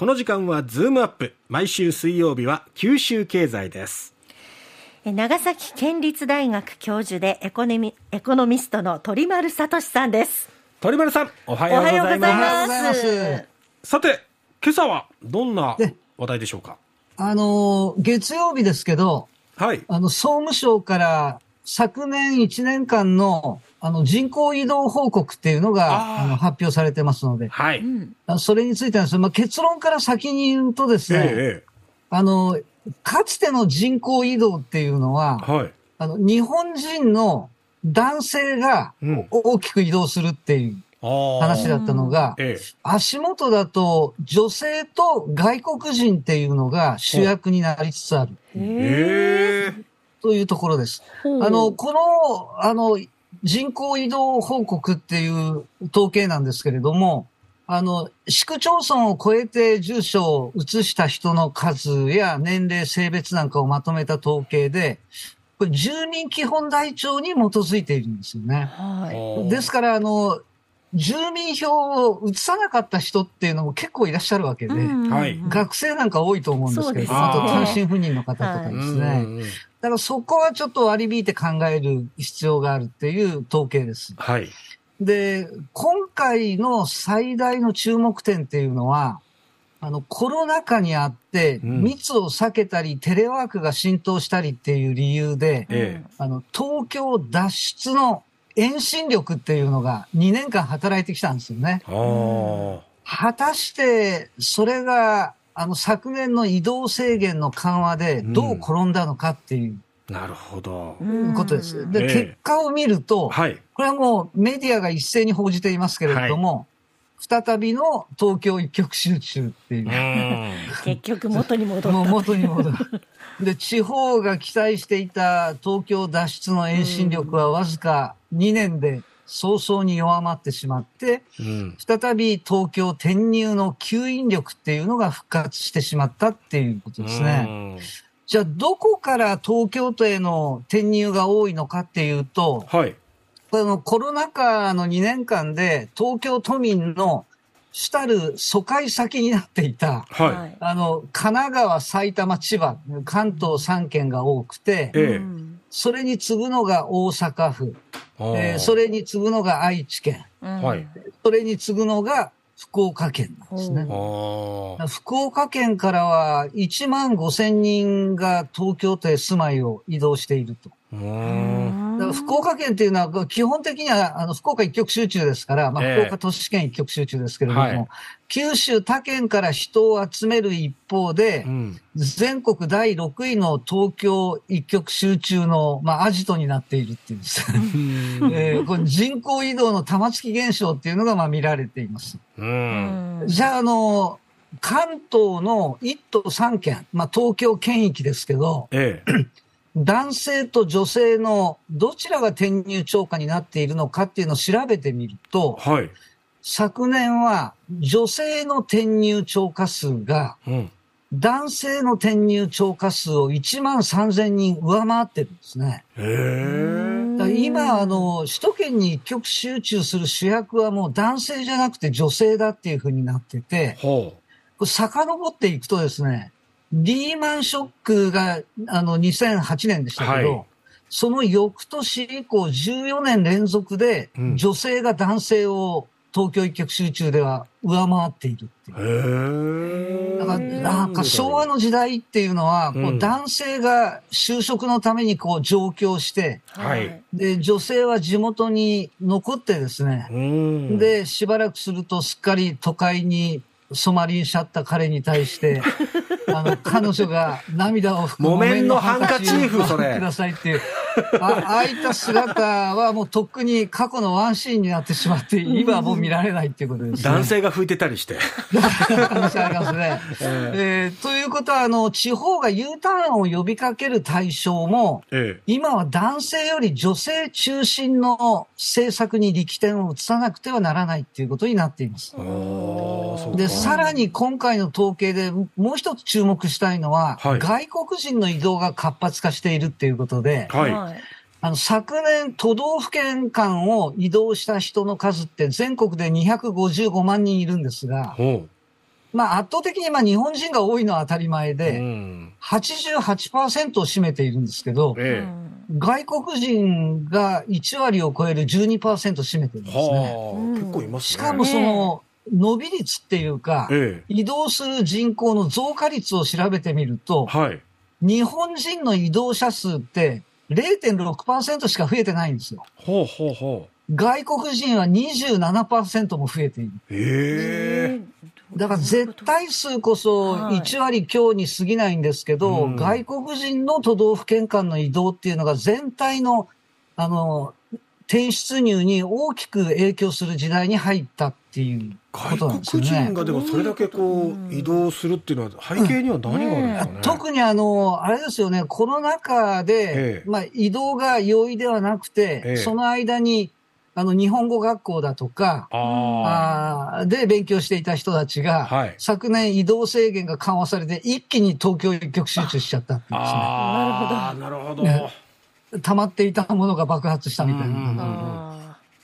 この時間はズームアップ。毎週水曜日は九州経済です。長崎県立大学教授でエコノミエコノミストの鳥丸聡さんです。鳥丸さんおはようございます。さて今朝はどんな話題でしょうか？あの月曜日ですけどはい。あの総務省から昨年1年間のあの人口移動報告っていうのがあの発表されてますので、はい。それについてなんですまあ、結論から先に言うとですね、ええ、あの、かつての人口移動っていうのは、はい、あの日本人の男性が大きく移動するっていう話だったのが、ええ、足元だと女性と外国人っていうのが主役になりつつある。えー、というところです。あの、この、あの、人口移動報告っていう統計なんですけれども、あの、市区町村を超えて住所を移した人の数や年齢、性別なんかをまとめた統計で、これ住民基本台帳に基づいているんですよね。はい、ですから、あの、住民票を移さなかった人っていうのも結構いらっしゃるわけで、はい、学生なんか多いと思うんですけれども、あと単身赴任の方とかですね。だからそこはちょっと割り引いて考える必要があるっていう統計です。はい。で、今回の最大の注目点っていうのは、あの、コロナ禍にあって、密を避けたり、テレワークが浸透したりっていう理由で、ええ、あの、東京脱出の遠心力っていうのが2年間働いてきたんですよね。果たして、それがあの昨年の移動制限の緩和でどう転んだのかっていう。うん、なるほど。ことです。で、えー、結果を見ると、はい、これはもうメディアが一斉に報じていますけれども、はい、再びの東京一極集中っていう。結局元に戻った。もう元に戻る。で、地方が期待していた東京脱出の遠心力はわずか2年で早々に弱まってしまって、うん、再び東京転入の吸引力っていうのが復活してしまったっていうことですね。じゃあ、どこから東京都への転入が多いのかっていうと、はい。このコロナ禍の2年間で東京都民の主たる疎開先になっていた、はい、あの、神奈川、埼玉、千葉、関東3県が多くて、ええ、それに次ぐのが大阪府、えー、それに次ぐのが愛知県、はい、それに次ぐのが福岡県なんですね。福岡県からは1万5千人が東京都へ住まいを移動していると。福岡県っていうのは、基本的にはあの福岡一極集中ですから、まあ、福岡都市圏一極集中ですけれども、えーはい、九州他県から人を集める一方で、うん、全国第6位の東京一極集中の、まあ、アジトになっているっていうんです。ね。えー、これ人口移動の玉突き現象っていうのがまあ見られています。じゃあ、あの、関東の1都3県、まあ、東京県域ですけど、ええ男性と女性のどちらが転入超過になっているのかっていうのを調べてみると、はい、昨年は女性の転入超過数が、男性の転入超過数を1万3000人上回ってるんですね。今、あの、首都圏に一極集中する主役はもう男性じゃなくて女性だっていうふうになってて、これ遡っていくとですね、リーマンショックがあの2008年でしたけど、はい、その翌年以降14年連続で女性が男性を東京一極集中では上回っているっていう。だからなんか昭和の時代っていうのは、こう男性が就職のためにこう上京して、はい、で、女性は地元に残ってですね、で、しばらくするとすっかり都会に染まりにしちゃった彼に対して、あの、彼女が涙を拭く木綿のハンカチーフ、それ。くださいっていう。ああいった姿はもうとっくに過去のワンシーンになってしまって、今はもう見られないっていうことです、ね、男性が拭いてたりして。可能性ありますね。えー、ということは、あの、地方が U ターンを呼びかける対象も、ええ、今は男性より女性中心の政策に力点を移さなくてはならないっていうことになっています。で、さらに今回の統計でもう一つ注目したいのは、はい、外国人の移動が活発化しているっていうことで、はい。あの、昨年、都道府県間を移動した人の数って全国で255万人いるんですが、まあ圧倒的にまあ日本人が多いのは当たり前で、うん、88%を占めているんですけど、ええ、外国人が1割を超える12%占めてるんですね。結構いますね。しかもその、伸び率っていうか、ええ、移動する人口の増加率を調べてみると、はい、日本人の移動者数って0.6%しか増えてないんですよ。ほうほうほう。外国人は27%も増えている。へだから絶対数こそ1割強に過ぎないんですけど、はい外国人の都道府県間の移動っていうのが全体の、あの、転出入に大きく影響する時代に入ったっていうことなんですね。外国人がでもそれだけこう移動するっていうのは背景には何があるんですかね、うん、特にあの、あれですよね、コロナ禍で、ええ、まあ移動が容易ではなくて、え、その間にあの、日本語学校だとか、あで勉強していた人たちが、はい、昨年移動制限が緩和されて、一気に東京一極集中しちゃったってですね。なるほど。なるほど。ね、溜まっていたものが爆発したみたいな。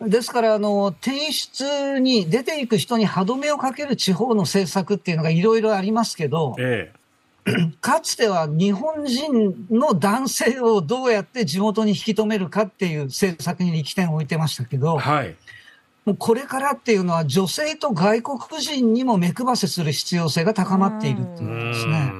ですから、あの、転出に出ていく人に歯止めをかける地方の政策っていうのがいろいろありますけど、ええ。かつては日本人の男性をどうやって地元に引き止めるかっていう政策に力点を置いてましたけど、はい、もうこれからっていうのは女性と外国人にも目配せする必要性が高まっているっていうんですね。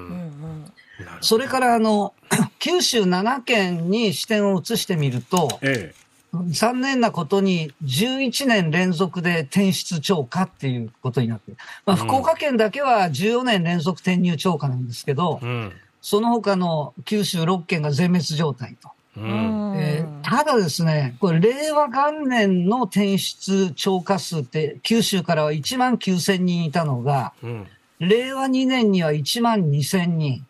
それからあの、九州7県に視点を移してみると、ええ残念なことに11年連続で転出超過っていうことになってまあ、福岡県だけは14年連続転入超過なんですけど、うん、その他の九州6県が全滅状態と。うん。えー、ただですね、これ令和元年の転出超過数って九州からは1万9000人いたのが、うん、令和2年には1万2000人。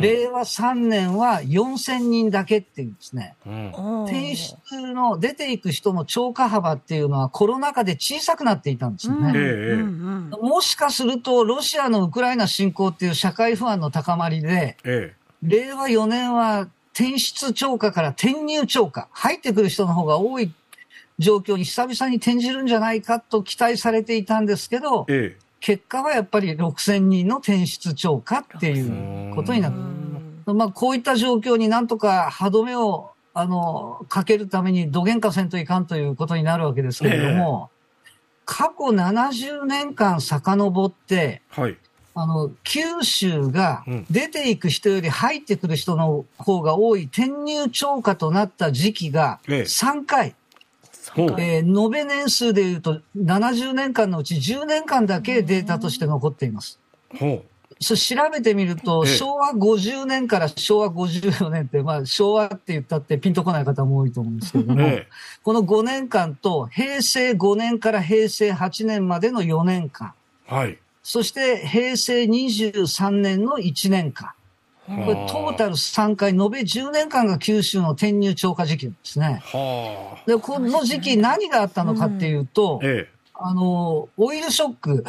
令和3年は4000人だけっていうんですね。うん、転出の出ていく人の超過幅っていうのはコロナ禍で小さくなっていたんですよね。うん、もしかするとロシアのウクライナ侵攻っていう社会不安の高まりで、ええ、令和4年は転出超過から転入超過、入ってくる人の方が多い状況に久々に転じるんじゃないかと期待されていたんですけど、ええ結果はやっぱり6000人の転出超過っていうことになる。まあ、こういった状況になんとか歯止めを、あの、かけるために土幻化せんといかんということになるわけですけれども、えー、過去70年間遡って、はい、あの、九州が出ていく人より入ってくる人の方が多い転入超過となった時期が3回、えー、延べ年数でいうと70年間のうち10年間だけデータとして残っています。そ調べてみると、昭和50年から昭和54年って、まあ、昭和って言ったってピンとこない方も多いと思うんですけれども、この5年間と、平成5年から平成8年までの4年間、はい、そして平成23年の1年間、これトータル3回、延べ10年間が九州の転入超過時期ですね。で、この時期何があったのかっていうと、うん、あの、オイルショック、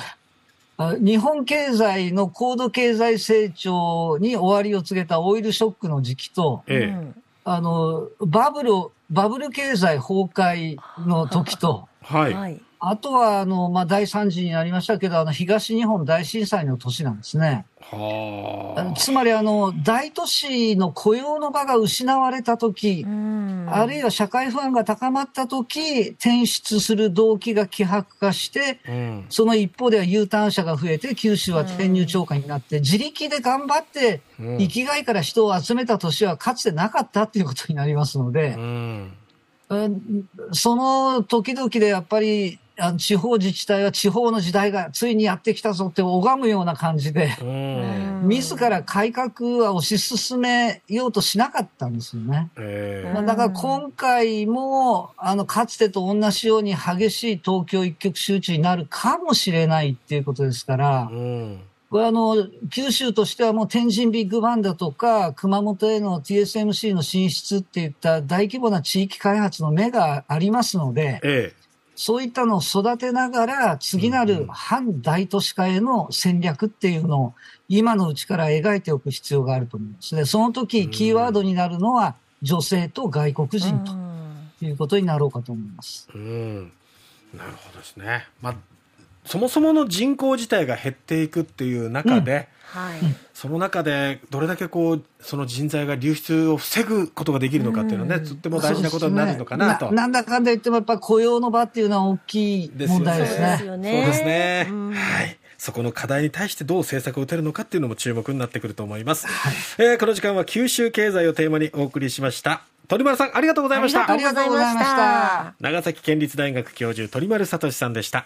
日本経済の高度経済成長に終わりを告げたオイルショックの時期と、ええ、あの、バブル、バブル経済崩壊の時と、はい。あとは、あの、まあ、第3次になりましたけど、あの、東日本大震災の年なんですね。はつまり、あの、大都市の雇用の場が失われた時、あるいは社会不安が高まった時、転出する動機が希薄化して、うん、その一方では U ターン者が増えて、九州は転入超過になって、自力で頑張って、生きがいから人を集めた年はかつてなかったっていうことになりますので、うんその時々でやっぱりあの地方自治体は地方の時代がついにやってきたぞって拝むような感じで、自ら改革は推し進めようとしなかったんですよね。まあ、だから今回も、あの、かつてと同じように激しい東京一極集中になるかもしれないっていうことですから、これあの、九州としてはもう天神ビッグバンだとか、熊本への TSMC の進出っていった大規模な地域開発の目がありますので、ええそういったのを育てながら、次なる反大都市化への戦略っていうのを、今のうちから描いておく必要があると思いますね。その時、キーワードになるのは、女性と外国人ということになろうかと思います。うん。なるほどですね。まあそもそもの人口自体が減っていくっていう中で、はい、その中でどれだけこうその人材が流出を防ぐことができるのかっていうのはね、とっても大事なことになるのかなと。ななんだかんだ言ってもやっぱ雇用の場っていうのは大きい問題ですね。そうですね。はい。そこの課題に対してどう政策を打てるのかっていうのも注目になってくると思います。はい、えー、この時間は九州経済をテーマにお送りしました。鳥丸さんありがとうございました。ありがとうございました。長崎県立大学教授鳥丸聡さんでした。